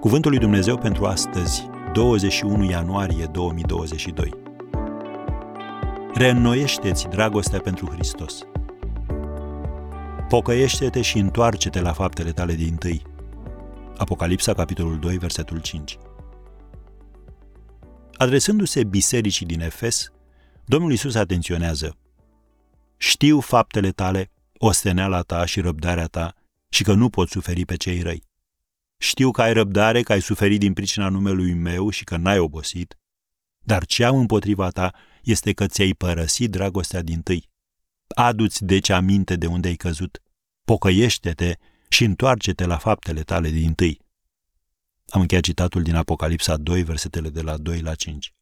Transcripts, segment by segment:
Cuvântul lui Dumnezeu pentru astăzi, 21 ianuarie 2022. Reînnoiește-ți dragostea pentru Hristos. Pocăiește-te și întoarce-te la faptele tale din tâi. Apocalipsa, capitolul 2, versetul 5. Adresându-se bisericii din Efes, Domnul Isus atenționează Știu faptele tale, osteneala ta și răbdarea ta și că nu poți suferi pe cei răi. Știu că ai răbdare, că ai suferit din pricina numelui meu și că n-ai obosit, dar ce am împotriva ta este că ți-ai părăsit dragostea din tâi. Adu-ți deci aminte de unde ai căzut, pocăiește-te și întoarce-te la faptele tale din tâi. Am încheiat citatul din Apocalipsa 2, versetele de la 2 la 5.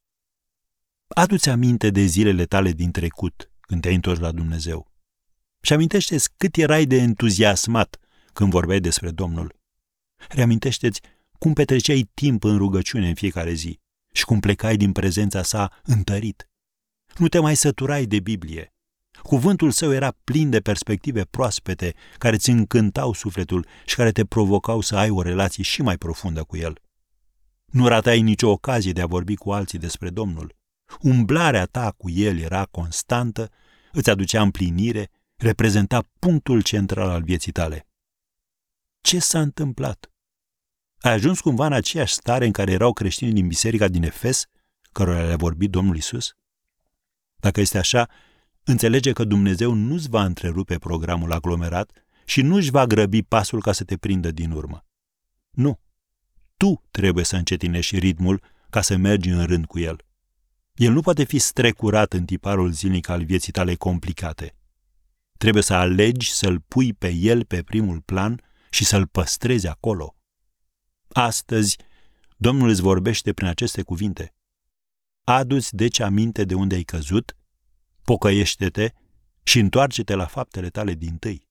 Adu-ți aminte de zilele tale din trecut, când te-ai întors la Dumnezeu. Și amintește-ți cât erai de entuziasmat când vorbeai despre Domnul. Reamintește-ți cum petreceai timp în rugăciune în fiecare zi și cum plecai din prezența sa întărit. Nu te mai săturai de Biblie. Cuvântul său era plin de perspective proaspete care ți încântau sufletul și care te provocau să ai o relație și mai profundă cu el. Nu ratai nicio ocazie de a vorbi cu alții despre Domnul. Umblarea ta cu el era constantă, îți aducea împlinire, reprezenta punctul central al vieții tale. Ce s-a întâmplat? Ai ajuns cumva în aceeași stare în care erau creștinii din biserica din Efes, cărora le-a vorbit Domnul Isus? Dacă este așa, înțelege că Dumnezeu nu-ți va întrerupe programul aglomerat și nu-și va grăbi pasul ca să te prindă din urmă. Nu. Tu trebuie să încetinești ritmul ca să mergi în rând cu el. El nu poate fi strecurat în tiparul zilnic al vieții tale complicate. Trebuie să alegi să-l pui pe el pe primul plan și să-l păstrezi acolo. Astăzi, Domnul îți vorbește prin aceste cuvinte. Adu-ți deci aminte de unde ai căzut, pocăiește-te și întoarce-te la faptele tale din tâi.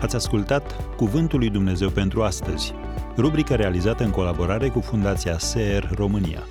Ați ascultat Cuvântul lui Dumnezeu pentru astăzi, rubrica realizată în colaborare cu Fundația SER România.